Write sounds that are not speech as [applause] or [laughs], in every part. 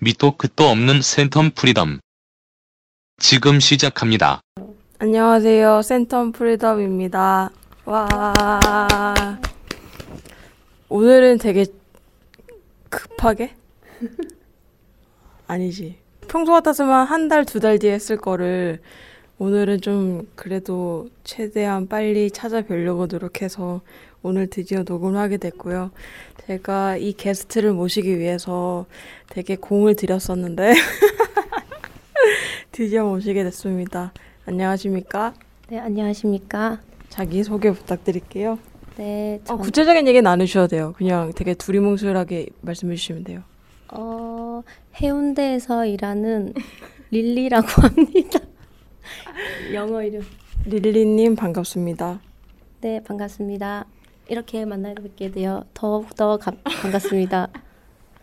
밑도 끝도 없는 센텀 프리덤. 지금 시작합니다. 안녕하세요. 센텀 프리덤입니다. 와. 오늘은 되게 급하게? [laughs] 아니지. 평소 같았으면 한 달, 두 달 뒤에 했을 거를 오늘은 좀 그래도 최대한 빨리 찾아뵈려고 노력해서 오늘 드디어 녹음을 하게 됐고요. 제가 이 게스트를 모시기 위해서 되게 공을 들였었는데 [laughs] 드디어 모시게 됐습니다. 안녕하십니까? 네, 안녕하십니까. 자기 소개 부탁드릴게요. 네, 어, 전, 구체적인 얘기 나누셔도 돼요. 그냥 되게 두리뭉술하게 말씀해 주시면 돼요. 어, 해운대에서 일하는 릴리라고 [laughs] 합니다. 영어 이름. 릴리님 반갑습니다. 네, 반갑습니다. 이렇게 만나뵙게 되어 더욱더 가, 반갑습니다.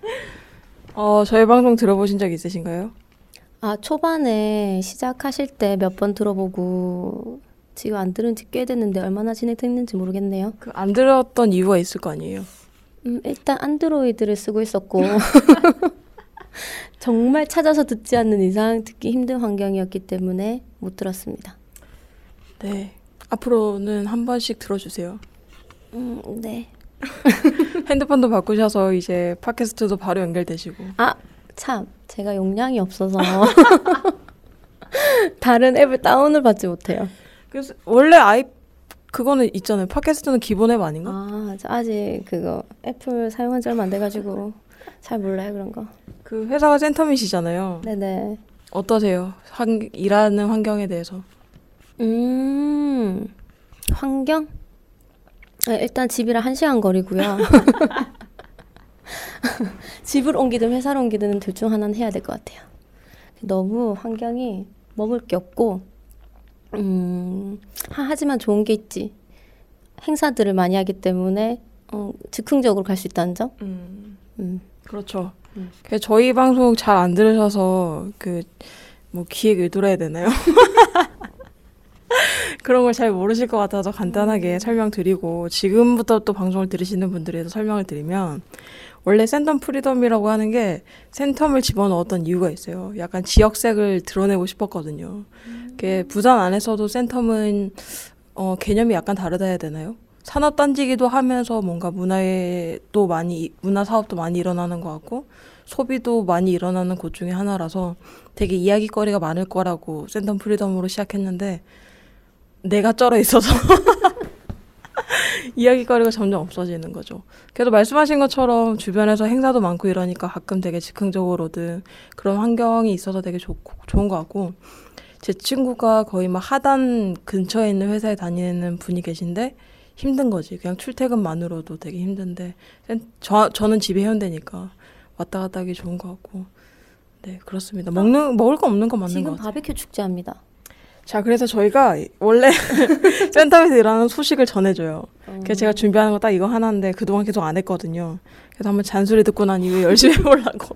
[laughs] 어, 저희 방송 들어보신 적 있으신가요? 아, 초반에 시작하실 때 몇 번 들어보고 지금 안 들은 지 꽤 됐는데 얼마나 진행됐는지 모르겠네요. 그 안 들었던 이유가 있을 거 아니에요. 음, 일단 안드로이드를 쓰고 있었고 [laughs] [laughs] 정말 찾아서 듣지 않는 이상 듣기 힘든 환경이었기 때문에 못 들었습니다. 네. 앞으로는 한 번씩 들어주세요. 음, 네. [laughs] 핸드폰도 바꾸셔서 이제 팟캐스트도 바로 연결되시고. 아, 참. 제가 용량이 없어서 [laughs] 다른 앱을 다운을 받지 못해요. 그래서 원래 아이 그거는 있잖아요. 팟캐스트는 기본 앱 아닌가? 아, 저 아직 그거 애플 사용한 지 얼마 안 돼 가지고 잘 몰라요 그런 거. 그 회사가 센텀이시잖아요. 네 네. 어떠세요? 환, 일하는 환경에 대해서. 음, 환경? 네, 일단 집이랑 한 시간 거리고요. [laughs] 집을 옮기든 회사를 옮기든 둘 중 하나는 해야 될 것 같아요. 너무 환경이 먹을 게 없고, 음, 하- 하지만 좋은 게 있지. 행사들을 많이 하기 때문에 어, 즉흥적으로 갈 수 있다는 점. 음, 음. 그렇죠. 음. 그 저희 방송 잘 안 들으셔서 그 뭐 기획 의도라 해야 되나요? [laughs] 그런 걸 잘 모르실 것 같아서 간단하게 설명드리고 지금부터 또 방송을 들으시는 분들에서 설명을 드리면 원래 센텀 프리덤이라고 하는 게 센텀을 집어넣었던 이유가 있어요. 약간 지역색을 드러내고 싶었거든요. 그게 부산 안에서도 센텀은 어, 개념이 약간 다르다 해야 되나요? 산업단지기도 하면서 뭔가 문화에 또 많이 문화 사업도 많이 일어나는 것 같고 소비도 많이 일어나는 곳 중에 하나라서 되게 이야기거리가 많을 거라고 센텀 프리덤으로 시작했는데 내가 쩔어 있어서 [laughs] 이야기거리가 점점 없어지는 거죠. 그래도 말씀하신 것처럼 주변에서 행사도 많고 이러니까 가끔 되게 즉흥적으로든 그런 환경이 있어서 되게 좋, 좋은 것 같고 제 친구가 거의 막 하단 근처에 있는 회사에 다니는 분이 계신데 힘든 거지. 그냥 출퇴근만으로도 되게 힘든데 센- 저, 저는 집에 해운대니까 왔다 갔다 하기 좋은 것 같고 네 그렇습니다. 먹는 먹을 거 없는 거 맞는 것 지금 같아요. 바베큐 축제합니다. 자 그래서 저희가 원래 [laughs] 센텀에서 일하는 소식을 전해줘요. 그래서 제가 준비하는 거 딱 이거 하나인데 그동안 계속 안 했거든요. 그래서 한번 잔소리 듣고 난 이후에 열심히 [laughs] 해보려고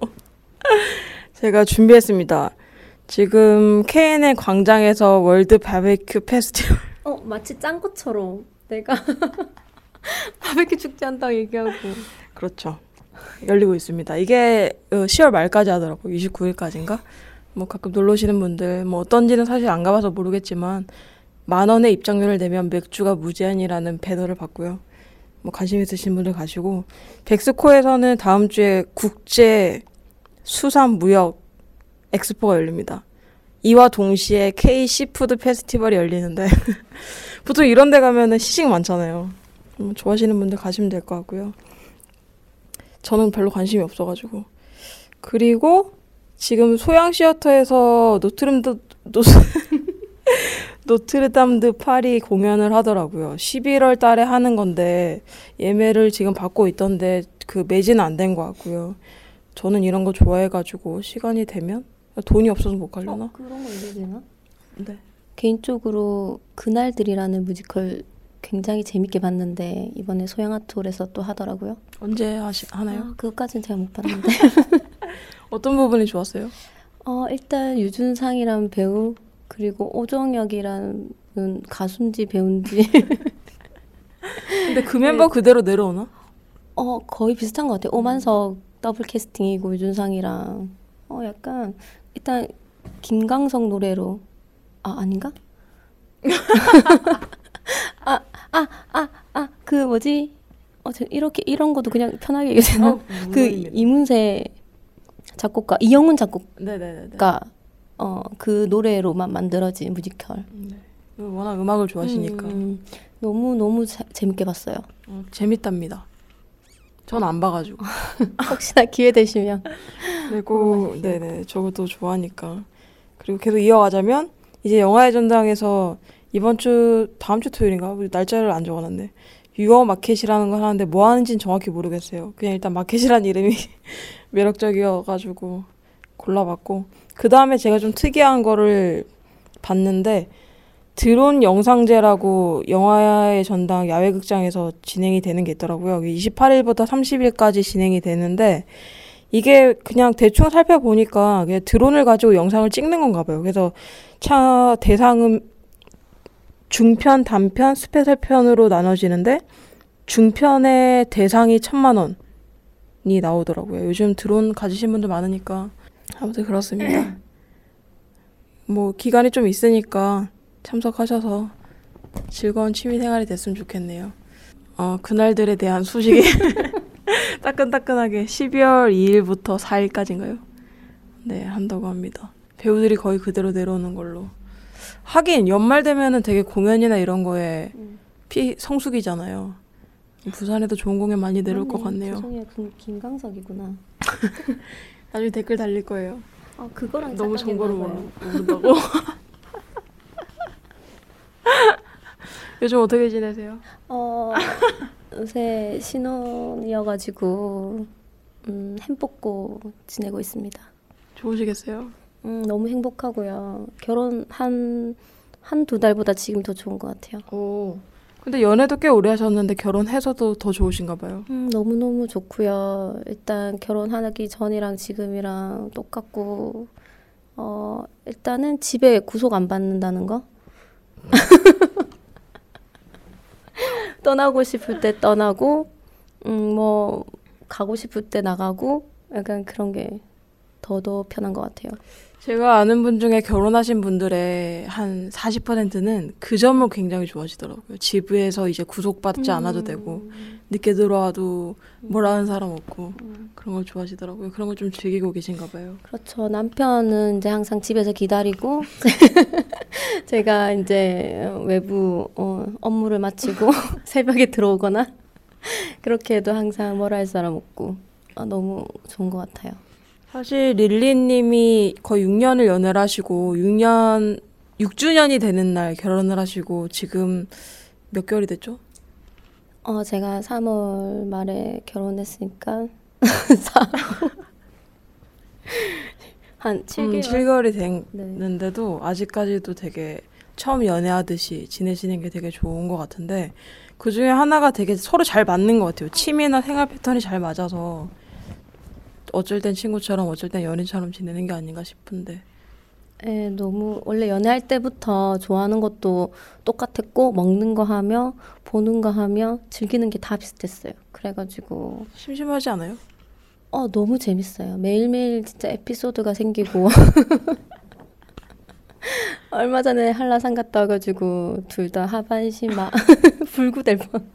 [laughs] 제가 준비했습니다. 지금 KNN 광장에서 월드 바베큐 페스티벌 어, 마치 짠 것처럼 내가 바베큐 축제 한다고 얘기하고. 그렇죠. 열리고 있습니다. 이게 어, 10월 말까지 하더라고요. 29일까지인가? 뭐 가끔 놀러 오시는 분들 뭐 어떤지는 사실 안 가봐서 모르겠지만 만 원의 입장료를 내면 맥주가 무제한이라는 배너를 받고요. 뭐 관심 있으신 분들 가시고 벡스코에서는 다음 주에 국제 수산 무역 엑스포가 열립니다. 이와 동시에 K seafood 페스티벌이 열리는데 [laughs] 보통 이런 데 가면은 시식 많잖아요. 음, 좋아하시는 분들 가시면 될 것 같고요. 저는 별로 관심이 없어가지고. 그리고 지금 소향 시어터에서 노트름드 노 [laughs] 노트르담드 파리 공연을 하더라고요. 11월 달에 하는 건데 예매를 지금 받고 있던데 그 매진은 안된 것 같고요. 저는 이런 거 좋아해가지고 시간이 되면 돈이 없어서 못 가려나? 어, 그런 거 되나? 네. 개인적으로 그날들이라는 뮤지컬 굉장히 재밌게 봤는데 이번에 소향아트홀에서 또 하더라고요. 언제 하시, 하나요? 아, 그것까지는 제가 못 봤는데. [laughs] 어떤 부분이 좋았어요? 어, 일단 유준상이란 배우 그리고 오종혁이라는 가수인지 배우인지 [laughs] 근데 그 멤버 그대로 내려오나? 어 거의 비슷한 것 같아요. 오만석 더블 캐스팅이고 유준상이랑 어 약간 일단 김광석 노래로 아 아닌가? [laughs] 아 아 아 아 그 뭐지? 어저 이렇게 이런 것도 그냥 편하게 얘기해도 되나? 어, 그. 이문세 작곡가 이영훈 작곡가 네네네. 어그 노래로만 만들어진 뮤지컬. 네. 워낙 음악을 좋아하시니까 음, 너무 너무 자- 재밌게 봤어요. 어, 재밌답니다. 전 안 봐가지고. [laughs] 혹시나 기회 되시면 그리고 네네 저것도 좋아하니까 그리고 계속 이어가자면 이제 영화의 전당에서 이번 주 다음 주 토요일인가 우리 날짜를 안 적어놨네 유어 마켓이라는 걸 하는데 뭐 하는지는 정확히 모르겠어요 그냥 일단 마켓이라는 이름이 [laughs] 매력적이어가지고 골라봤고 그 다음에 제가 좀 특이한 거를 봤는데 드론 영상제라고 영화의 전당 야외극장에서 진행이 되는 게 있더라고요 28일부터 30일까지 진행이 되는데 이게 그냥 대충 살펴보니까 그냥 드론을 가지고 영상을 찍는 건가 봐요. 그래서 차 대상은 중편, 단편, special 편으로 나눠지는데 중편의 대상이 천만 원이 나오더라고요. 요즘 드론 가지신 분들 많으니까 아무튼 그렇습니다. [clears throat] 뭐 기간이 좀 있으니까 참석하셔서 즐거운 취미 생활이 됐으면 좋겠네요. 어, 그날들에 대한 소식이 [laughs] 따끈따끈하게 12월 2일부터 4일까지인가요? 네, 한다고 합니다. 배우들이 거의 그대로 내려오는 걸로. 하긴 연말 되면은 되게 공연이나 이런 거에 피 성수기잖아요. 부산에도 좋은 공연 많이 내려올 것 같네요. 죄송해요, 김, 김광석이구나. [laughs] 나중에 댓글 달릴 거예요. 아 그거랑 너무 정보를 모른다고. [laughs] 요즘 어떻게 지내세요? 어 요새 신혼이어가지고 음, 햄 뽑고 지내고 있습니다. 좋으시겠어요? 음, 너무 행복하고요. 결혼 한 한 두 달보다 지금 더 좋은 것 같아요. 오. 근데 연애도 꽤 오래 하셨는데 결혼해서도 더 좋으신가 봐요. 음, 너무너무 좋고요. 일단 결혼하기 전이랑 지금이랑 똑같고 어, 일단은 집에 구속 안 받는다는 거. [laughs] 떠나고 싶을 때 떠나고 음, 뭐 가고 싶을 때 나가고 약간 그런 게 더더 편한 것 같아요. 제가 아는 분 중에 결혼하신 분들의 한 40%는 그 점을 굉장히 좋아하시더라고요. 집에서 이제 구속받지 않아도 되고, 늦게 들어와도 뭐라 하는 사람 없고, 그런 걸 좋아하시더라고요. 그런 걸 좀 즐기고 계신가 봐요. 그렇죠. 남편은 이제 항상 집에서 기다리고 [laughs] 제가 이제 외부 어, 업무를 마치고 [laughs] 새벽에 들어오거나 [laughs] 그렇게 해도 항상 뭐라 할 사람 없고 아, 너무 좋은 것 같아요. 사실 릴리님이 거의 6년을 연애를 하시고, 6년, 6주년이 되는 날 결혼을 하시고, 지금 몇 개월이 됐죠? 어, 제가 3월 말에 결혼했으니까 [laughs] 한 7개월. 음, 7개월이 네. 됐는데도 아직까지도 되게 처음 연애하듯이 지내시는 게 되게 좋은 것 같은데 그 중에 하나가 되게 서로 잘 맞는 것 같아요. 취미나 생활 패턴이 잘 맞아서 어쩔 땐 친구처럼 어쩔 땐 연인처럼 지내는 게 아닌가 싶은데 예, 너무 원래 연애할 때부터 좋아하는 것도 똑같았고 먹는 거 하며 보는 거 하며 즐기는 게 다 비슷했어요. 그래가지고 심심하지 않아요? 어 너무 재밌어요. 매일매일 진짜 에피소드가 생기고 [laughs] 얼마 전에 한라산 갔다 와가지고 둘 다 하반신 막 [laughs] 불구될 뻔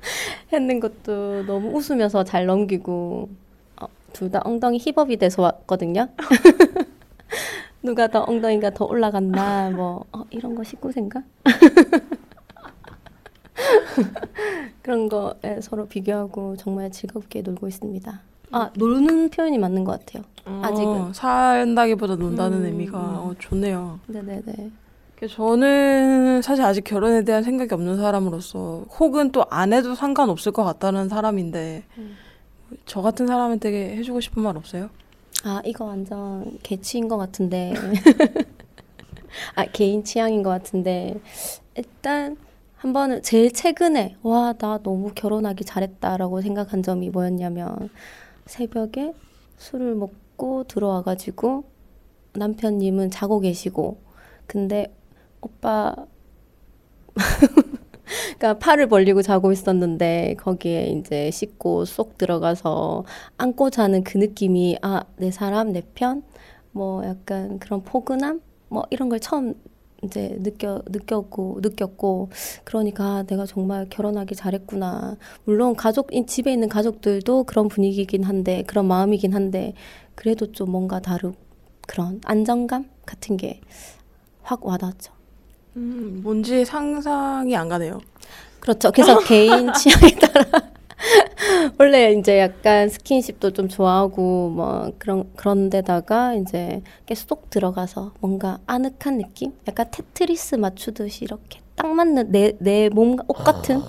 [laughs] 했는 것도 너무 웃으면서 잘 넘기고 어, 둘 다 엉덩이 힙업이 돼서 왔거든요. [laughs] 누가 더 엉덩이가 더 올라갔나 뭐 어, 이런 거 19세인가? [laughs] 그런 거에 서로 비교하고 정말 즐겁게 놀고 있습니다. 아 노는 표현이 맞는 것 같아요. 아직은. 어, 산다기보다 논다는 음, 의미가 음. 어, 좋네요. 네네네. 그 저는 사실 아직 결혼에 대한 생각이 없는 사람으로서 혹은 또 안 해도 상관없을 것 같다는 사람인데 음. 저 같은 사람한테 해주고 싶은 말 없어요? 아 이거 완전 개취인 것 같은데. 아 개인 취향인 것 같은데. 일단 한 번은 제일 최근에 와 나 너무 결혼하기 잘했다라고 생각한 점이 뭐였냐면 새벽에 술을 먹고 들어와가지고 남편님은 자고 계시고. 근데 오빠 그러니까 팔을 벌리고 자고 있었는데 거기에 이제 씻고 쏙 들어가서 안고 자는 그 느낌이 아, 내 사람, 내 편, 뭐 약간 그런 포근함, 뭐 이런 걸 처음 이제 느껴 느꼈고 느꼈고 그러니까 아, 내가 정말 결혼하기 잘했구나. 물론 가족 이 집에 있는 가족들도 그런 분위기긴 한데 그런 마음이긴 한데 그래도 좀 뭔가 다르 그런 안정감 같은 게 확 와닿죠. 음, 뭔지 상상이 안 가네요. 그렇죠. 그래서 [laughs] 개인 취향에 따라 [laughs] 원래 이제 약간 스킨십도 좀 좋아하고 뭐 그런 그런 데다가 이제 이렇게 쏙 들어가서 뭔가 아늑한 느낌? 약간 테트리스 맞추듯이 이렇게 딱 맞는 내 내 몸 옷 같은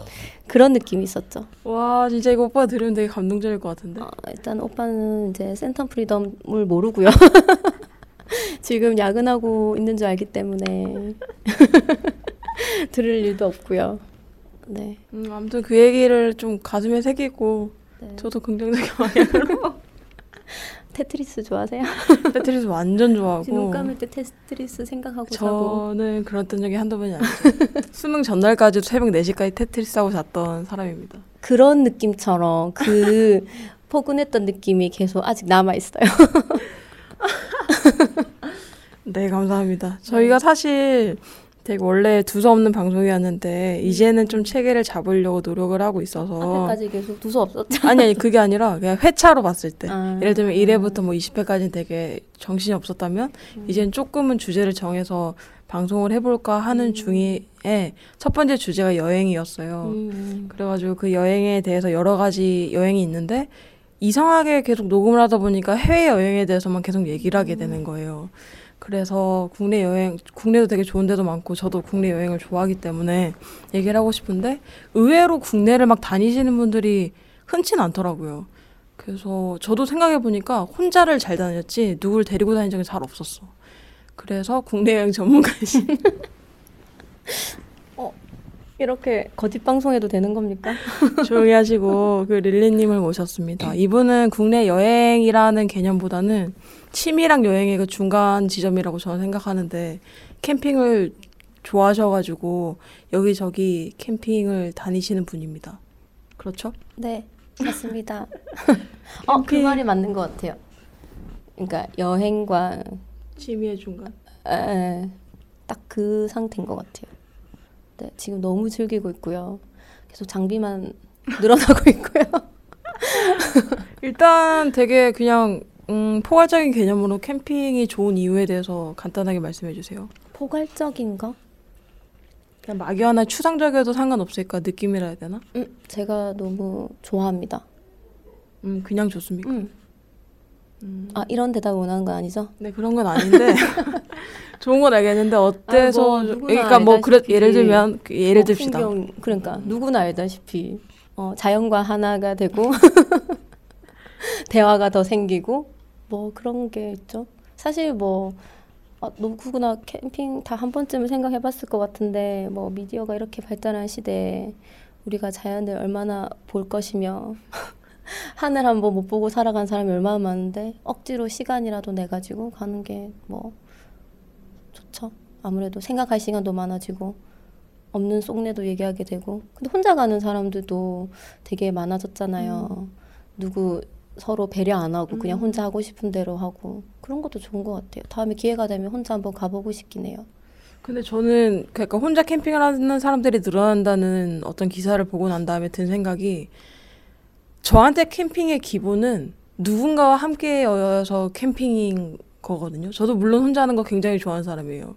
그런 느낌이 있었죠. 와 진짜 이거 오빠 들으면 되게 감동적일 것 같은데. 어, 일단 오빠는 이제 센터 프리덤을 모르고요. [laughs] 지금 야근하고 있는 줄 알기 때문에 [laughs] 들을 일도 없고요. 네. 음, 아무튼 그 얘기를 좀 가슴에 새기고 네. 저도 긍정적인 방향으로 [laughs] 테트리스 좋아하세요? [laughs] 테트리스 완전 좋아하고 감을 때 테트리스 생각하고 자고. 저는 그랬던 적이 한두 번이 아니죠. 수능 전날까지도 새벽 4시까지 테트리스 하고 잤던 사람입니다. 그런 느낌처럼 그 포근했던 느낌이 계속 아직 남아 있어요. 네, 감사합니다. 저희가 사실 되게 원래 두서 없는 방송이었는데 이제는 좀 체계를 잡으려고 노력을 하고 있어서 앞에까지 계속 두서 없었죠. 아니 아니 그게 아니라 그냥 회차로 봤을 때 아. 예를 들면 1회부터 뭐 20회까지는 되게 정신이 없었다면 이제는 조금은 주제를 정해서 방송을 해볼까 하는 중에 첫 번째 주제가 여행이었어요. 음. 그래가지고 그 여행에 대해서 여러 가지 여행이 있는데 이상하게 계속 녹음을 하다 보니까 해외 여행에 대해서만 계속 얘기를 하게 되는 거예요. 그래서 국내 여행, 국내도 되게 좋은 데도 많고 저도 국내 여행을 좋아하기 때문에 얘기를 하고 싶은데 의외로 국내를 막 다니시는 분들이 흔치는 않더라고요. 그래서 저도 생각해 보니까 혼자를 잘 다녔지 누굴 데리고 다닌 적이 잘 없었어. 그래서 국내 여행 전문가이신 [laughs] 이렇게 거짓 방송해도 되는 겁니까? [laughs] 조용히 하시고 그 릴리님을 모셨습니다. 이분은 국내 여행이라는 개념보다는 취미랑 여행의 그 중간 지점이라고 저는 생각하는데 캠핑을 좋아하셔가지고 여기저기 캠핑을 다니시는 분입니다. 그렇죠? 네, 맞습니다. [laughs] 어, 그. 말이 맞는 것 같아요. 그러니까 여행과 취미의 중간. 딱그 상태인 것 같아요. 네, 지금 너무 즐기고 있고요. 계속 장비만 [laughs] 늘어나고 있고요. 일단 되게 그냥 음, 포괄적인 개념으로 캠핑이 좋은 이유에 대해서 간단하게 말씀해 주세요. 포괄적인 거? 그냥 막연한 추상적이어도 상관없으니까 느낌이라 해야 되나? 음, 제가 너무 좋아합니다. 음, 그냥 좋습니까? 음. 음. 아, 이런 대답 원하는 건 아니죠? 네 그런 건 아닌데 [laughs] 좋은 건 알겠는데 어때서 아, 뭐 그러니까 뭐 그래 예를 들면 그 예를 뭐 듭시다 풍경, 그러니까 누구나 알다시피 어, 자연과 하나가 되고 [laughs] [laughs] 대화가 더 생기고 뭐 그런 게 있죠. 사실 뭐 아, 누구나 캠핑 다 한 번쯤은 생각해봤을 것 같은데 뭐 미디어가 이렇게 발달한 시대에 우리가 자연을 얼마나 볼 것이며 [laughs] 하늘 한 번 못 보고 살아간 사람이 얼마나 많은데 억지로 시간이라도 내 가지고 가는 게 뭐 좋죠. 아무래도 생각할 시간도 많아지고 없는 속내도 얘기하게 되고 근데 혼자 가는 사람들도 되게 많아졌잖아요. 누구 서로 배려 안 하고 그냥 음. 혼자 하고 싶은 대로 하고 그런 것도 좋은 것 같아요. 다음에 기회가 되면 혼자 한번 가보고 싶긴 해요. 근데 저는 그러니까 혼자 캠핑을 하는 사람들이 늘어난다는 어떤 기사를 보고 난 다음에 든 생각이 저한테 캠핑의 기본은 누군가와 함께여서 캠핑인 거거든요. 저도 물론 혼자 하는 거 굉장히 좋아하는 사람이에요.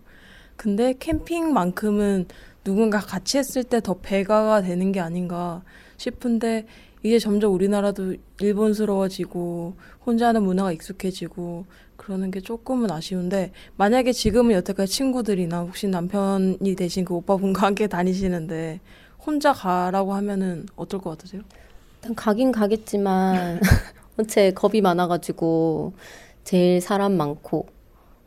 근데 캠핑만큼은 누군가 같이 했을 때 더 배가가 되는 게 아닌가 싶은데 이제 점점 우리나라도 일본스러워지고 혼자 하는 문화가 익숙해지고 그러는 게 조금은 아쉬운데 만약에 지금은 여태까지 친구들이나 혹시 남편이 되신 그 오빠분과 함께 다니시는데 혼자 가라고 하면은 어떨 것 같으세요? 일단 가긴 가겠지만 [laughs] [laughs] 제 겁이 많아가지고 제일 사람 많고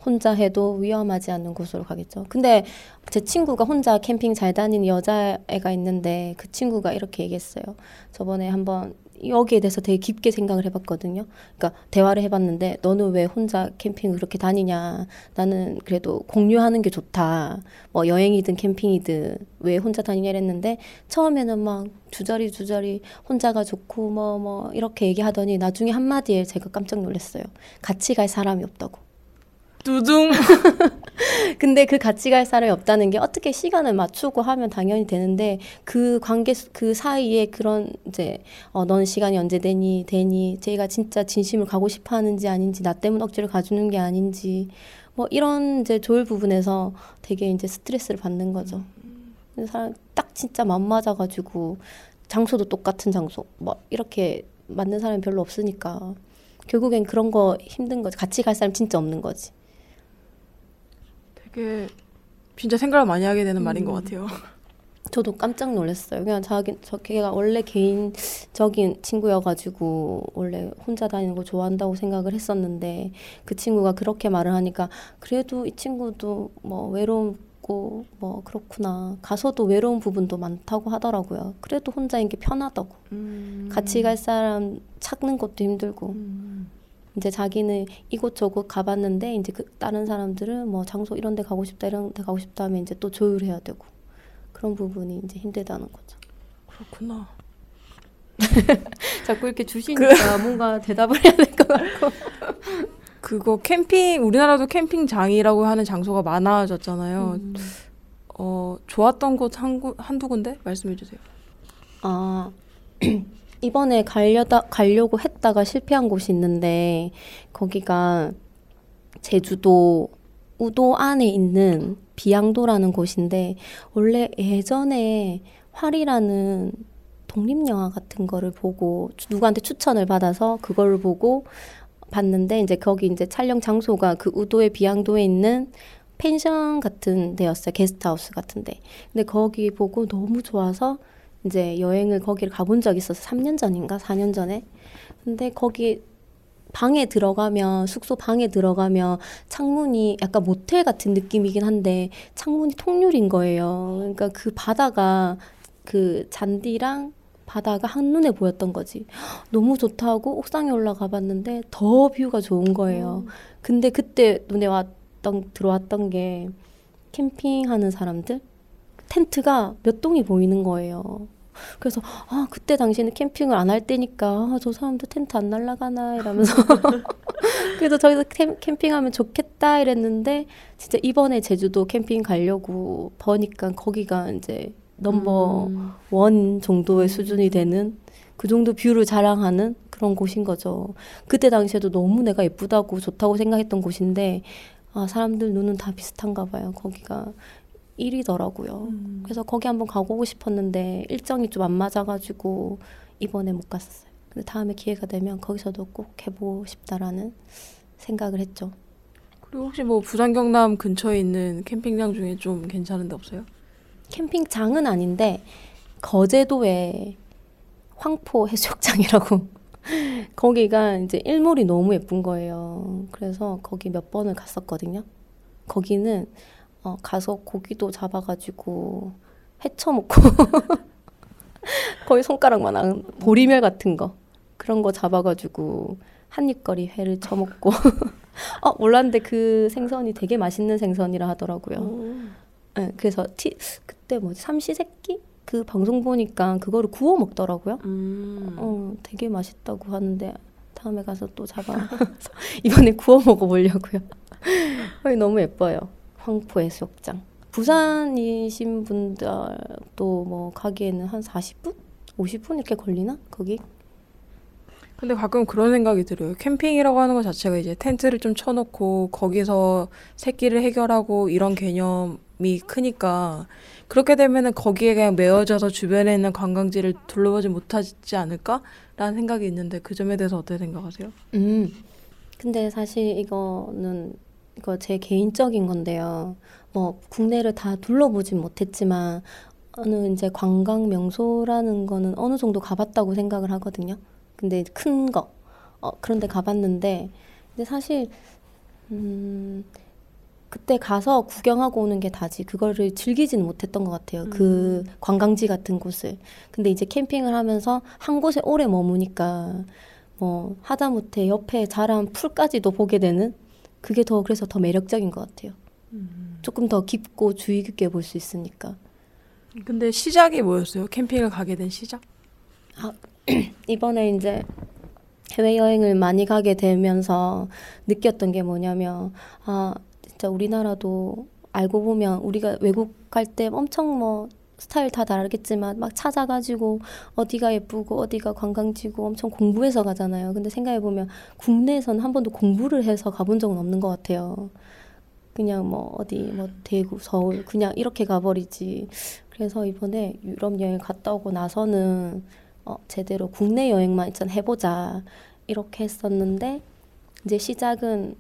혼자 해도 위험하지 않는 곳으로 가겠죠. 근데 제 친구가 혼자 캠핑 잘 다니는 여자애가 있는데 그 친구가 이렇게 얘기했어요. 저번에 한번 여기에 대해서 되게 깊게 생각을 해봤거든요. 그러니까 대화를 해봤는데 너는 왜 혼자 캠핑을 그렇게 다니냐? 나는 그래도 공유하는 게 좋다. 뭐 여행이든 캠핑이든 왜 혼자 다니냐 이랬는데 처음에는 막 주저리 주저리 혼자가 좋고 뭐뭐 뭐 이렇게 얘기하더니 나중에 한마디에 제가 깜짝 놀랐어요. 같이 갈 사람이 없다고. 두둥. [laughs] 근데 그 같이 갈 사람이 없다는 게 어떻게 시간을 맞추고 하면 당연히 되는데 그 관계 그 사이에 그런 이제 어 너는 시간이 언제 되니 되니 제가 진짜 진심을 가고 싶어 하는지 아닌지 나 때문에 억지로 가주는 게 아닌지 뭐 이런 이제 조율 부분에서 되게 이제 스트레스를 받는 거죠. 사람 딱 진짜 맘 맞아가지고 장소도 똑같은 장소 뭐 이렇게 맞는 사람이 별로 없으니까 결국엔 그런 거 힘든 거지 같이 갈 사람 진짜 없는 거지. 되게 진짜 생각을 많이 하게 되는 말인 것 음. 같아요. 저도 깜짝 놀랐어요. 그냥 자기 저 걔가 원래 개인적인 친구여가지고 원래 혼자 다니는 거 좋아한다고 생각을 했었는데 그 친구가 그렇게 말을 하니까 그래도 이 친구도 뭐 외롭고 뭐 그렇구나 가서도 외로운 부분도 많다고 하더라고요. 그래도 혼자인 게 편하다고. 음. 같이 갈 사람 찾는 것도 힘들고 음. 이제 자기는 이곳저곳 가봤는데 이제 그 다른 사람들은 뭐 장소 이런 데 가고 싶다 이런 데 가고 싶다 하면 이제 또 조율해야 되고 그런 부분이 이제 힘들다는 거죠. 그렇구나. [laughs] 자꾸 이렇게 주시니까 [laughs] 뭔가 대답을 해야 될 것 같고. 그거 캠핑 우리나라도 캠핑장이라고 하는 장소가 많아졌잖아요. 음. 어 좋았던 곳 한, 구- 한두 군데 말씀해 주세요. 아 [clears throat] 이번에 가려다 가려고 했다가 실패한 곳이 있는데 거기가 제주도 우도 안에 있는 비양도라는 곳인데 원래 예전에 활이라는 독립 영화 같은 거를 보고 추- 누구한테 추천을 받아서 그거를 보고 봤는데 이제 거기 이제 촬영 장소가 그 우도의 비양도에 있는 펜션 같은 데였어요. 게스트하우스 같은데. 근데 거기 보고 너무 좋아서 이제 여행을 거기를 가본 적이 있어서 3년 전인가 4년 전에. 근데 거기 방에 들어가면 숙소 방에 들어가면 창문이 약간 모텔 같은 느낌이긴 한데 창문이 통유리인 거예요. 그러니까 그 바다가 그 잔디랑 바다가 한눈에 보였던 거지. [gasps] 너무 좋다고 옥상에 올라가 봤는데 더 뷰가 좋은 거예요. 근데 그때 눈에 왔던 들어왔던 게 캠핑하는 사람들 텐트가 몇 동이 보이는 거예요. 그래서 아 그때 당시에는 캠핑을 안 할 때니까 아, 저 사람들 텐트 안 날라가나 이러면서 [laughs] 그래서 저기서 캠, 캠핑하면 좋겠다 이랬는데 진짜 이번에 제주도 캠핑 가려고 보니까 거기가 이제 넘버 음. 원 정도의 수준이 되는 그 정도 뷰를 자랑하는 그런 곳인 거죠. 그때 당시에도 너무 내가 예쁘다고 좋다고 생각했던 곳인데 아 사람들 눈은 다 비슷한가 봐요. 거기가 1위더라고요. 음. 그래서 거기 한번 가보고 싶었는데 일정이 좀 안 맞아가지고 이번에 못 갔었어요. 근데 다음에 기회가 되면 거기서도 꼭 해보고 싶다라는 생각을 했죠. 그리고 혹시 뭐 부산 경남 근처에 있는 캠핑장 중에 좀 괜찮은 데 없어요? 캠핑장은 아닌데 거제도에 황포 해수욕장이라고 [laughs] 거기가 이제 일몰이 너무 예쁜 거예요. 그래서 거기 몇 번을 갔었거든요. 거기는 어, 가서 고기도 잡아가지고 해쳐먹고 [laughs] 거의 손가락만한 보리멸 같은 거 그런 거 잡아가지고 한입거리 회를 쳐먹고 [laughs] 어 몰랐는데 그 생선이 되게 맛있는 생선이라 하더라고요. 네, 그래서 티, 그때 뭐지 삼시세끼 그 방송 보니까 그거를 구워 먹더라고요. 음. 어, 되게 맛있다고 하는데 다음에 가서 또 잡아 [laughs] 이번에 구워 먹어보려고요. 너무 예뻐요. 황포 해수욕장. 부산이신 분들도 뭐 가기에는 한 40분, 50분 이렇게 걸리나 거기? 근데 가끔 그런 생각이 들어요. 캠핑이라고 하는 것 자체가 이제 텐트를 좀 쳐놓고 거기서 새끼를 해결하고 이런 개념이 크니까 그렇게 되면은 거기에 그냥 매여져서 주변에 있는 관광지를 둘러보지 못하지 않을까라는 생각이 있는데 그 점에 대해서 어떻게 생각하세요? 음. 근데 사실 이거는 이거 제 개인적인 건데요. 뭐 국내를 다 둘러보진 못했지만 어느 이제 관광 명소라는 거는 어느 정도 가봤다고 생각을 하거든요. 근데 큰 거. 어, 그런데 가봤는데 근데 사실 음, 그때 가서 구경하고 오는 게 다지 그거를 즐기지는 못했던 것 같아요. 그 관광지 같은 곳을. 근데 이제 캠핑을 하면서 한 곳에 오래 머무니까 뭐 하다못해 옆에 자란 풀까지도 보게 되는 그게 더 그래서 더 매력적인 것 같아요. 조금 더 깊고 주의 깊게 볼 수 있으니까. 근데 시작이 뭐였어요? 캠핑을 가게 된 시작? [clears throat] 이번에 이제 해외여행을 많이 가게 되면서 느꼈던 게 뭐냐면, 아, 진짜 우리나라도 알고 보면 우리가 외국 갈 때 엄청 뭐 스타일 다 다르겠지만 막 찾아가지고 어디가 예쁘고 어디가 관광지고 엄청 공부해서 가잖아요. 근데 생각해보면 국내에서는 한 번도 공부를 해서 가본 적은 없는 것 같아요. 그냥 뭐 어디 뭐 대구, 서울 그냥 이렇게 가버리지. 그래서 이번에 유럽 여행 갔다 오고 나서는 어, 제대로 국내 여행만 일단 해보자 이렇게 했었는데 이제 시작은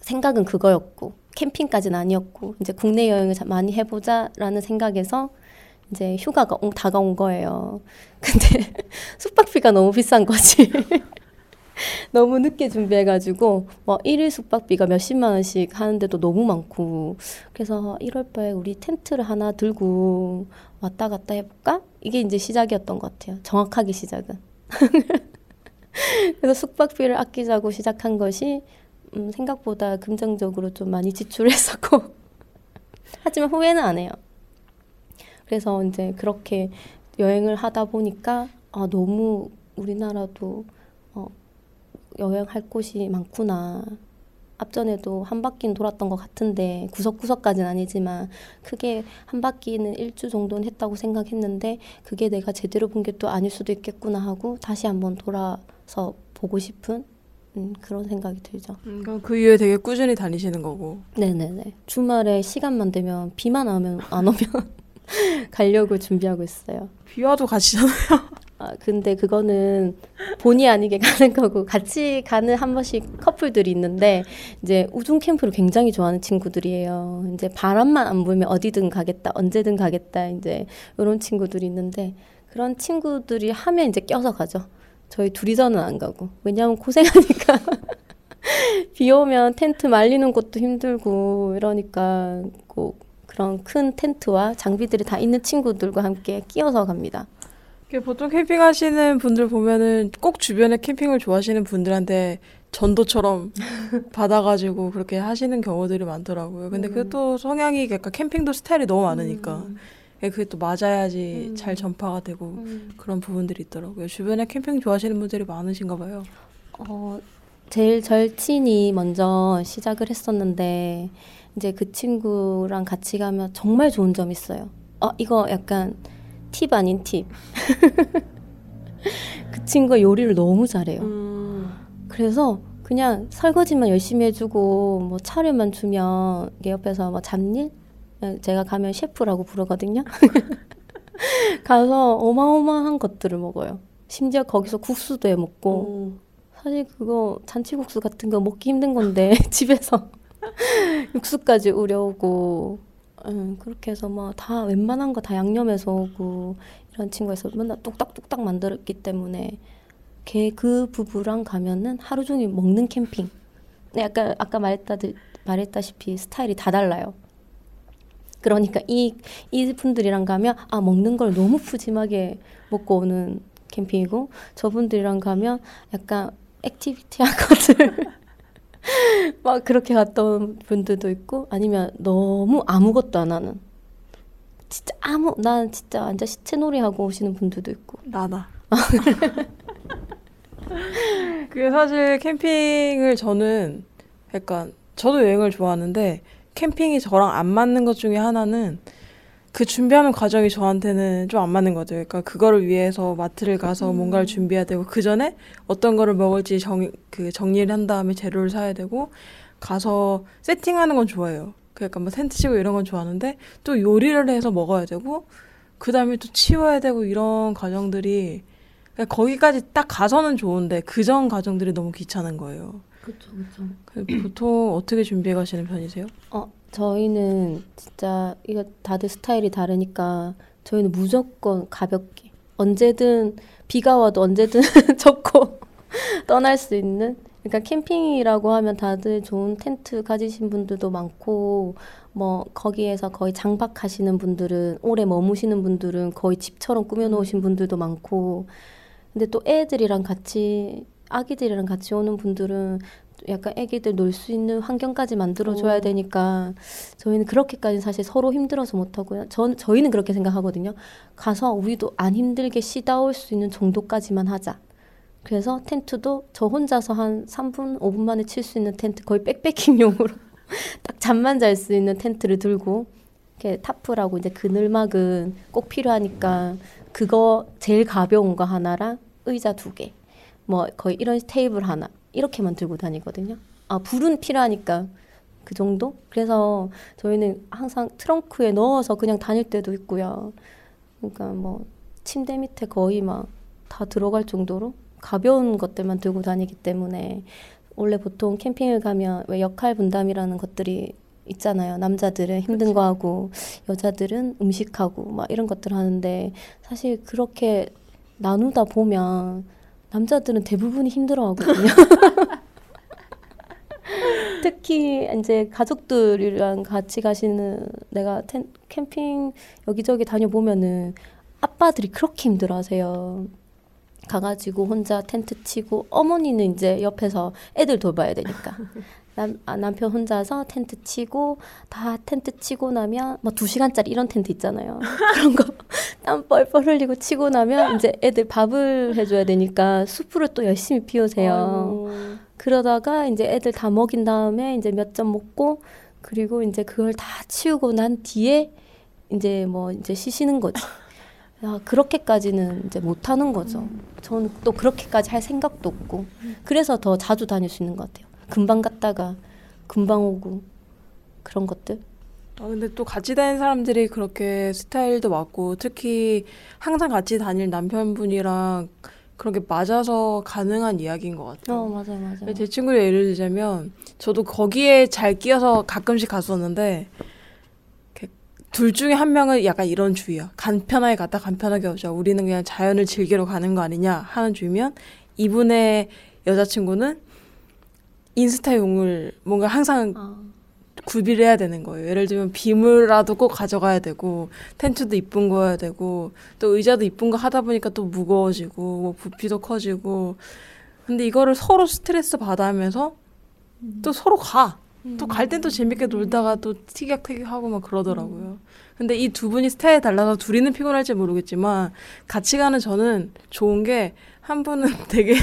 생각은 그거였고 캠핑까지는 아니었고 이제 국내 여행을 자- 많이 해보자라는 생각에서 이제 휴가가 오- 다가온 거예요. [laughs] 근데 숙박비가 너무 비싼 거지. [laughs] 너무 늦게 준비해가지고 뭐 일일 숙박비가 몇십만 원씩 하는데도 너무 많고 그래서 1월 달에 우리 텐트를 하나 들고 왔다 갔다 해볼까? 이게 이제 시작이었던 것 같아요. 정확하게 시작은. [laughs] 그래서 숙박비를 아끼자고 시작한 것이 음, 생각보다 긍정적으로 좀 많이 지출했었고 하지만 후회는 안 해요. 그래서 이제 그렇게 여행을 하다 보니까 아, 너무 우리나라도 어, 여행할 곳이 많구나. 앞전에도 한 바퀴는 돌았던 것 같은데 구석구석까지는 아니지만 크게 한 바퀴는 일주 정도는 했다고 생각했는데 그게 내가 제대로 본 게 또 아닐 수도 있겠구나 하고 다시 한번 돌아서 보고 싶은 음, 그런 생각이 들죠. 음, 그럼 그 이후에 되게 꾸준히 다니시는 거고. 네네네. 주말에 시간만 되면 비만 안 오면 안 오면 [laughs] 가려고 준비하고 있어요. 비와도 가시잖아요. [laughs] 아, 근데 그거는 본의 아니게 가는 거고 같이 가는 한 번씩 커플들이 있는데 이제 우중 캠프를 굉장히 좋아하는 친구들이에요. 이제 바람만 안 불면 어디든 가겠다, 언제든 가겠다 이제 이런 친구들이 있는데 그런 친구들이 하면 이제 껴서 가죠. 저희 둘이서는 안 가고 왜냐하면 고생하니까 [laughs] 비 오면 텐트 말리는 것도 힘들고 이러니까 꼭 그런 큰 텐트와 장비들이 다 있는 친구들과 함께 끼어서 갑니다. 보통 캠핑하시는 분들 보면은 꼭 주변에 캠핑을 좋아하시는 분들한테 전도처럼 [laughs] 받아가지고 그렇게 하시는 경우들이 많더라고요. 근데 음. 그또 성향이 약간 캠핑도 스타일이 너무 많으니까 예, 그게 또 맞아야지 음. 잘 전파가 되고 음. 그런 부분들이 있더라고요. 주변에 캠핑 좋아하시는 분들이 많으신가 봐요. 어, 제일 절친이 먼저 시작을 했었는데 이제 그 친구랑 같이 가면 정말 좋은 점이 있어요. 어, 이거 약간 팁 아닌 팁. [laughs] 그 친구가 요리를 너무 잘해요. 그래서 그냥 설거지만 열심히 해주고 뭐 차려만 주면 이게 옆에서 뭐 잡일 제가 가면 셰프라고 부르거든요. [laughs] 가서 어마어마한 것들을 먹어요. 심지어 거기서 국수도 해 먹고 사실 그거 잔치국수 같은 거 먹기 힘든 건데 [laughs] 집에서 [laughs] 육수까지 우려오고 음, 그렇게 해서 뭐다 웬만한 거 다 양념해서 오고 이런 친구에서 맨날 뚝딱뚝딱 만들었기 때문에 걔 그 부부랑 가면은 하루 종일 먹는 캠핑. 네, 아까 아까 말했다 말했다시피 스타일이 다 달라요. 그러니까 이, 이 분들이랑 가면 아 먹는 걸 너무 푸짐하게 먹고 오는 캠핑이고 저분들이랑 가면 약간 액티비티한 [laughs] 것들 [laughs] 막 그렇게 온 분들도 있고 아니면 너무 아무것도 안 하는 진짜 아무 난 진짜 앉아 시체놀이 하고 오시는 분들도 있고 나다. [laughs] 그게 사실 캠핑을 저는 약간 저도 여행을 좋아하는데 캠핑이 저랑 안 맞는 것 중에 하나는 그 준비하는 과정이 저한테는 좀 안 맞는 것 같아요. 그러니까 그거를 위해서 마트를 가서 뭔가를 준비해야 되고 그 전에 어떤 거를 먹을지 정, 그 정리를 한 다음에 재료를 사야 되고 가서 세팅하는 건 좋아해요. 그러니까 뭐 텐트 치고 이런 건 좋아하는데 또 요리를 해서 먹어야 되고 그 다음에 또 치워야 되고 이런 과정들이 그러니까 거기까지 딱 가서는 좋은데 그 전 과정들이 너무 귀찮은 거예요. 그렇죠 그렇죠 그 보통 어떻게 준비해 가시는 편이세요? 어 저희는 진짜 이거 다들 스타일이 다르니까 저희는 무조건 가볍게 언제든 비가 와도 언제든 [laughs] 접고 떠날 수 있는 그러니까 캠핑이라고 하면 다들 좋은 텐트 가지신 분들도 많고 뭐 거기에서 거의 장박하시는 분들은 오래 머무시는 분들은 거의 집처럼 꾸며 놓으신 분들도 많고 근데 또 애들이랑 같이 아기들이랑 같이 오는 분들은 약간 애기들 놀 수 있는 환경까지 만들어 줘야 오. 되니까 저희는 그렇게까지 사실 서로 힘들어서 못 하고요. 전 저희는 그렇게 생각하거든요. 가서 우리도 안 힘들게 쉬다 올 수 있는 정도까지만 하자. 그래서 텐트도 저 혼자서 한 3분, 5분 만에 칠 수 있는 텐트 거의 백패킹용으로 [laughs] 딱 잠만 잘 수 있는 텐트를 들고 이렇게 타프라고 이제 그늘막은 꼭 필요하니까 그거 제일 가벼운 거 하나랑 의자 두 개, 뭐 거의 이런 테이블 하나 이렇게만 들고 다니거든요. 아 불은 필요하니까 그 정도? 그래서 저희는 항상 트렁크에 넣어서 그냥 다닐 때도 있고요. 그러니까 뭐 침대 밑에 거의 막 다 들어갈 정도로 가벼운 것들만 들고 다니기 때문에 원래 보통 캠핑을 가면 왜 역할 분담이라는 것들이 있잖아요. 남자들은 힘든 거 하고 여자들은 음식하고 막 이런 것들 하는데 사실 그렇게 나누다 보면 남자들은 대부분이 힘들어 하거든요. [laughs] 특히 이제 가족들이랑 같이 가시는 내가 텐, 캠핑 여기저기 다녀보면은 아빠들이 그렇게 힘들어 하세요. 가가지고 혼자 텐트 치고 어머니는 이제 옆에서 애들 돌봐야 되니까 남, 아, 남편 혼자서 텐트 치고 다 텐트 치고 나면 뭐두 시간짜리 이런 텐트 있잖아요 [laughs] 그런 거 땀 뻘뻘 흘리고 치고 나면 이제 애들 밥을 해줘야 되니까 수프를 또 열심히 피우세요 아이고. 그러다가 이제 애들 다 먹인 다음에 이제 몇 점 먹고 그리고 이제 그걸 다 치우고 난 뒤에 이제 뭐 이제 쉬시는 거지. 야, [laughs] 그렇게까지는 이제 못 하는 거죠. 저는 또 그렇게까지 할 생각도 없고. 그래서 더 자주 다닐 수 있는 것 같아요. 금방 갔다가 금방 오고 그런 것들. 아, 근데 또 같이 다니는 사람들이 그렇게 스타일도 맞고 특히 항상 같이 다닐 남편분이랑 그렇게 맞아서 가능한 이야기인 것 같아요. 어, 맞아요, 맞아요. 제 친구를 예를 들자면 저도 거기에 잘 끼어서 가끔씩 갔었는데 둘 중에 한 명은 약간 이런 주의야. 간편하게 갔다 간편하게 오자. 우리는 그냥 자연을 즐기러 가는 거 아니냐 하는 주의면 이분의 여자친구는 인스타용을 뭔가 항상 아, 구비를 해야 되는 거예요. 예를 들면 빔이라도 꼭 가져가야 되고 텐트도 이쁜 거여야 되고 또 의자도 이쁜 거 하다 보니까 또 무거워지고 뭐 부피도 커지고 근데 이거를 서로 스트레스 받아 하면서 또 서로 가. 또갈 땐 또 재밌게 놀다가 또 티격태격하고 막 그러더라고요. 근데 이 두 분이 스타일이 달라서 둘이는 피곤할지 모르겠지만 같이 가는 저는 좋은 게 한 분은 [laughs] 되게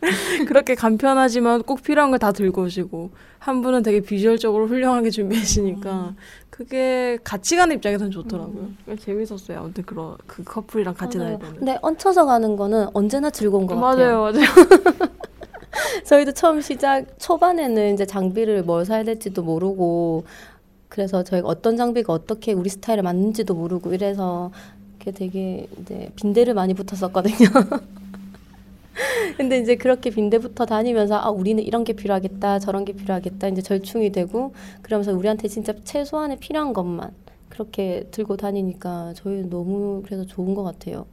[laughs] 그렇게 간편하지만 꼭 필요한 걸 다 들고 오시고 한 분은 되게 비주얼적으로 훌륭하게 준비하시니까 그게 같이 가는 입장에서는 좋더라고요. 재밌었어요. 아무튼 그런 그 커플이랑 같이 맞아요. 다닐 때는. 근데 얹혀서 가는 거는 언제나 즐거운 것 같아요. 맞아요, 맞아요. [laughs] 저희도 처음 시작 초반에는 이제 장비를 뭘 사야 될지도 모르고 그래서 저희가 어떤 장비가 어떻게 우리 스타일에 맞는지도 모르고 이래서 이렇게 되게 이제 빈대를 많이 붙었었거든요. [laughs] [laughs] 근데 이제 그렇게 빈대부터 다니면서 아 우리는 이런 게 필요하겠다 저런 게 필요하겠다 이제 절충이 되고 그러면서 우리한테 진짜 최소한의 필요한 것만 그렇게 들고 다니니까 저희 너무 그래서 좋은 것 같아요.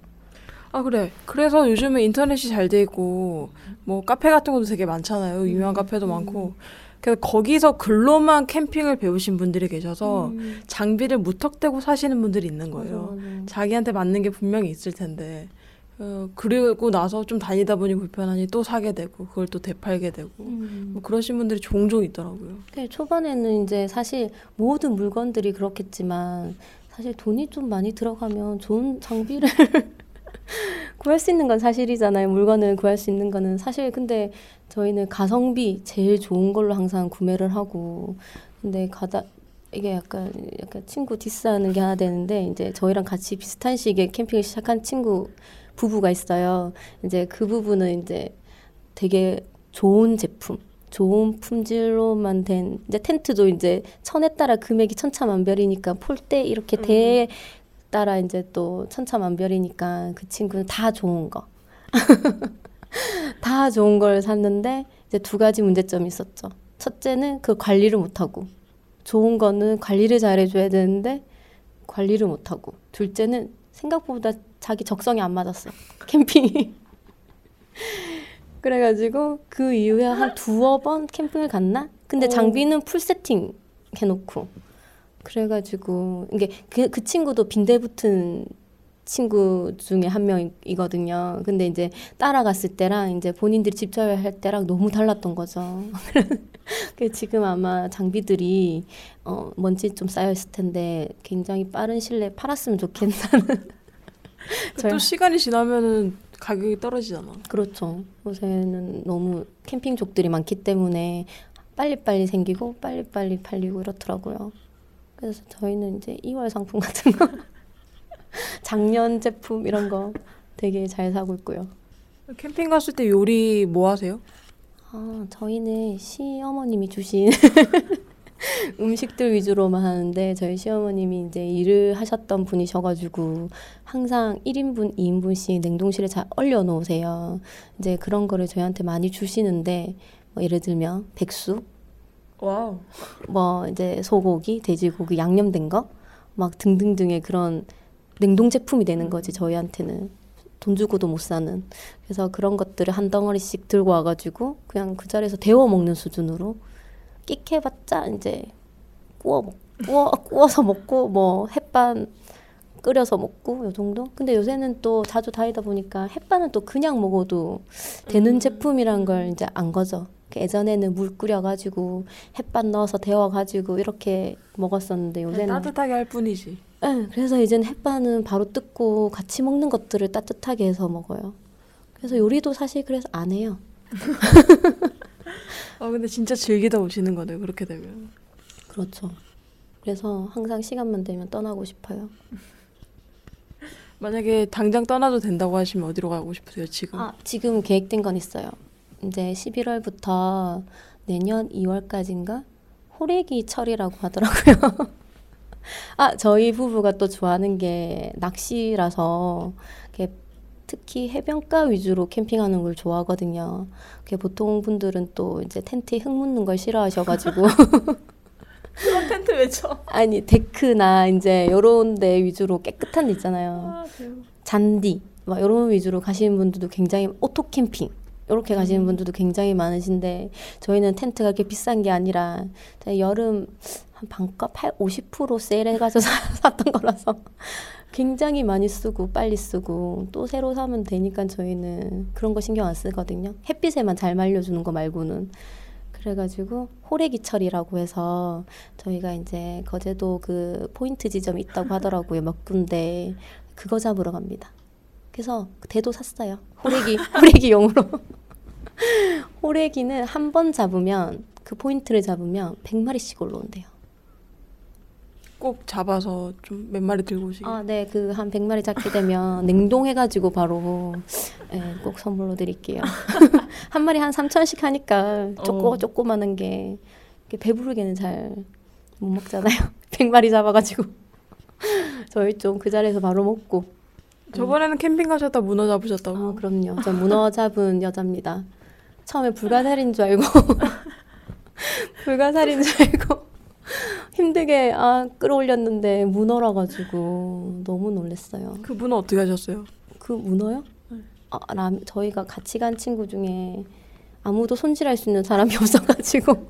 아 그래. 그래서 요즘에 인터넷이 잘 돼 있고 뭐 카페 같은 것도 되게 많잖아요. 유명한 카페도 많고. 그래서 거기서 글로만 캠핑을 배우신 분들이 계셔서 장비를 무턱대고 사시는 분들이 있는 거예요. 맞아, 맞아. 자기한테 맞는 게 분명히 있을 텐데. 어, 그리고 나서 좀 다니다 보니 불편하니 또 사게 되고 그걸 또 되팔게 되고 음. 뭐 그러신 분들이 종종 있더라고요. 네, 초반에는 이제 사실 모든 물건들이 그렇겠지만 사실 돈이 좀 많이 들어가면 좋은 장비를 [laughs] 구할 수 있는 건 사실이잖아요. 물건을 구할 수 있는 거는 사실 근데 저희는 가성비 제일 좋은 걸로 항상 구매를 하고 근데 가다 이게 약간 약간 친구 디스하는 게 하나 되는데 이제 저희랑 같이 비슷한 시기에 캠핑을 시작한 친구 부부가 있어요. 이제 그 부부는 이제 되게 좋은 제품, 좋은 품질로만 된 이제 텐트도 이제 천에 따라 금액이 천차만별이니까 폴대 이렇게 대에 따라 이제 또 천차만별이니까 그 친구는 다 좋은 거. [laughs] 다 좋은 걸 샀는데 이제 두 가지 문제점이 있었죠. 첫째는 그 관리를 못 하고 좋은 거는 관리를 잘 해줘야 되는데 관리를 못 하고 둘째는 생각보다 자기 적성에 안 맞았어 [laughs] 캠핑이 그래가지고 그 이후에 한 두어 번 캠핑을 갔나? 근데 오. 장비는 풀 세팅 해놓고 그래가지고 이게 그, 그 친구도 빈대 붙은 친구 중에 한 명이거든요. 근데 이제 따라갔을 때랑 이제 본인들이 집사회 할 때랑 너무 달랐던 거죠. [laughs] 그 지금 아마 장비들이 어, 먼지 좀 쌓여 있을 텐데 굉장히 빠른 시일에 팔았으면 좋겠다는. 저희- 또 시간이 지나면은 가격이 떨어지잖아. 그렇죠. 요새는 너무 캠핑족들이 많기 때문에 빨리빨리 생기고 빨리빨리 팔리고 이렇더라고요. 그래서 저희는 이제 2월 상품 같은 거, [laughs] 작년 제품 이런 거 되게 잘 사고 있고요. 캠핑 갔을 때 요리 뭐 하세요? 아, 저희는 시어머님이 주신 [laughs] [laughs] 음식들 위주로만 하는데 저희 시어머님이 이제 일을 하셨던 분이셔가지고 항상 1인분, 2인분씩 냉동실에 잘 얼려 놓으세요. 이제 그런 거를 저희한테 많이 주시는데 뭐 예를 들면 백숙, 와우. 뭐 이제 소고기, 돼지고기 양념된 거 막 등등등의 그런 냉동 제품이 되는 거지 저희한테는 돈 주고도 못 사는 그래서 그런 것들을 한 덩어리씩 들고 와가지고 그냥 그 자리에서 데워 먹는 수준으로 끽해봤자 이제 구워 먹 구워 [laughs] 구워서 먹고 뭐 햇반 끓여서 먹고 요 정도 근데 요새는 또 자주 다니다 보니까 햇반은 또 그냥 먹어도 되는 제품이란 걸 이제 안 거죠. 예전에는 물 끓여가지고 햇반 넣어서 데워가지고 이렇게 먹었었는데 요새는 따뜻하게 할 뿐이지. 네, 그래서 이제는 햇반은 바로 뜯고 같이 먹는 것들을 따뜻하게 해서 먹어요. 그래서 요리도 사실 그래서 안 해요. [laughs] 아 근데 진짜 즐기다 오시는 거네 그렇게 되면. 그렇죠. 그래서 항상 시간만 되면 떠나고 싶어요. [laughs] 만약에 당장 떠나도 된다고 하시면 어디로 가고 싶으세요 지금? 아, 지금 계획된 건 있어요. 이제 11월부터 내년 2월까지인가 호래기 철이라고 하더라고요. [laughs] 아, 저희 부부가 또 좋아하는 게 낚시라서 이렇게 특히 해변가 위주로 캠핑하는 걸 좋아하거든요. 그게 보통 분들은 또 이제 텐트에 흙 묻는 걸 싫어하셔가지고 텐트 왜 쳐? [laughs] 아니 데크나 이제 요런 데 위주로 깨끗한 데 있잖아요. 아. 잔디 막 이런 위주로 가시는 분들도 굉장히 오토 캠핑 이렇게 가시는 분들도 굉장히 많으신데 저희는 텐트가 그렇게 비싼 게 아니라 여름 한 반값 8, 50% 세일해가지고 [laughs] 사- 샀던 거라서 굉장히 많이 쓰고 빨리 쓰고 또 새로 사면 되니까 저희는 그런 거 신경 안 쓰거든요. 햇빛에만 잘 말려주는 거 말고는 그래가지고 호래기철이라고 해서 저희가 이제 거제도 그 포인트 지점이 있다고 하더라고요 몇 군데 그거 잡으러 갑니다. 그래서 대도 샀어요. 호래기 [laughs] 호래기용으로. [laughs] 호래기는 한 번 잡으면 그 포인트를 잡으면 100마리씩 올라온대요. 꼭 잡아서 좀 몇 마리 들고 오시게. 아, 네. 그 한 100마리 잡게 되면 [laughs] 냉동해 가지고 바로 예, 꼭 선물로 드릴게요. [laughs] 한 마리 한 3천원씩 하니까 조그마 어. 조그마한 게 배부르게는 잘 못 먹잖아요. 100마리 잡아 가지고 저희 좀 그 자리에서 바로 먹고 저번에는 캠핑 가셨다 문어 잡으셨다고. 아, 그럼요. 전 문어 [laughs] 잡은 여자입니다. 처음에 불가사리인 줄 알고 불가사리인 줄 알고 힘들게 아 끌어올렸는데 문어라 가지고 너무 놀랐어요. 그 문어 어떻게 하셨어요? 그 문어요? 아, 라, 저희가 같이 간 친구 중에 아무도 손질할 수 있는 사람이 [laughs] 없어가지고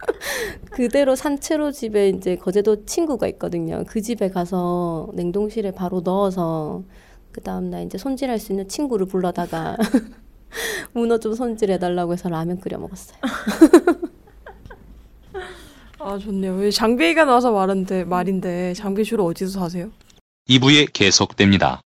[laughs] 그대로 산채로 집에 이제 거제도 친구가 있거든요. 그 집에 가서 냉동실에 바로 넣어서 그 다음 날 이제 손질할 수 있는 친구를 불러다가 [laughs] 문어 좀 손질해 달라고 해서 라면 끓여 먹었어요. 아 좋네요. 왜 장비 얘기가 나와서 말인데 말인데 장비 주로 어디서 사세요? 2부에 계속됩니다.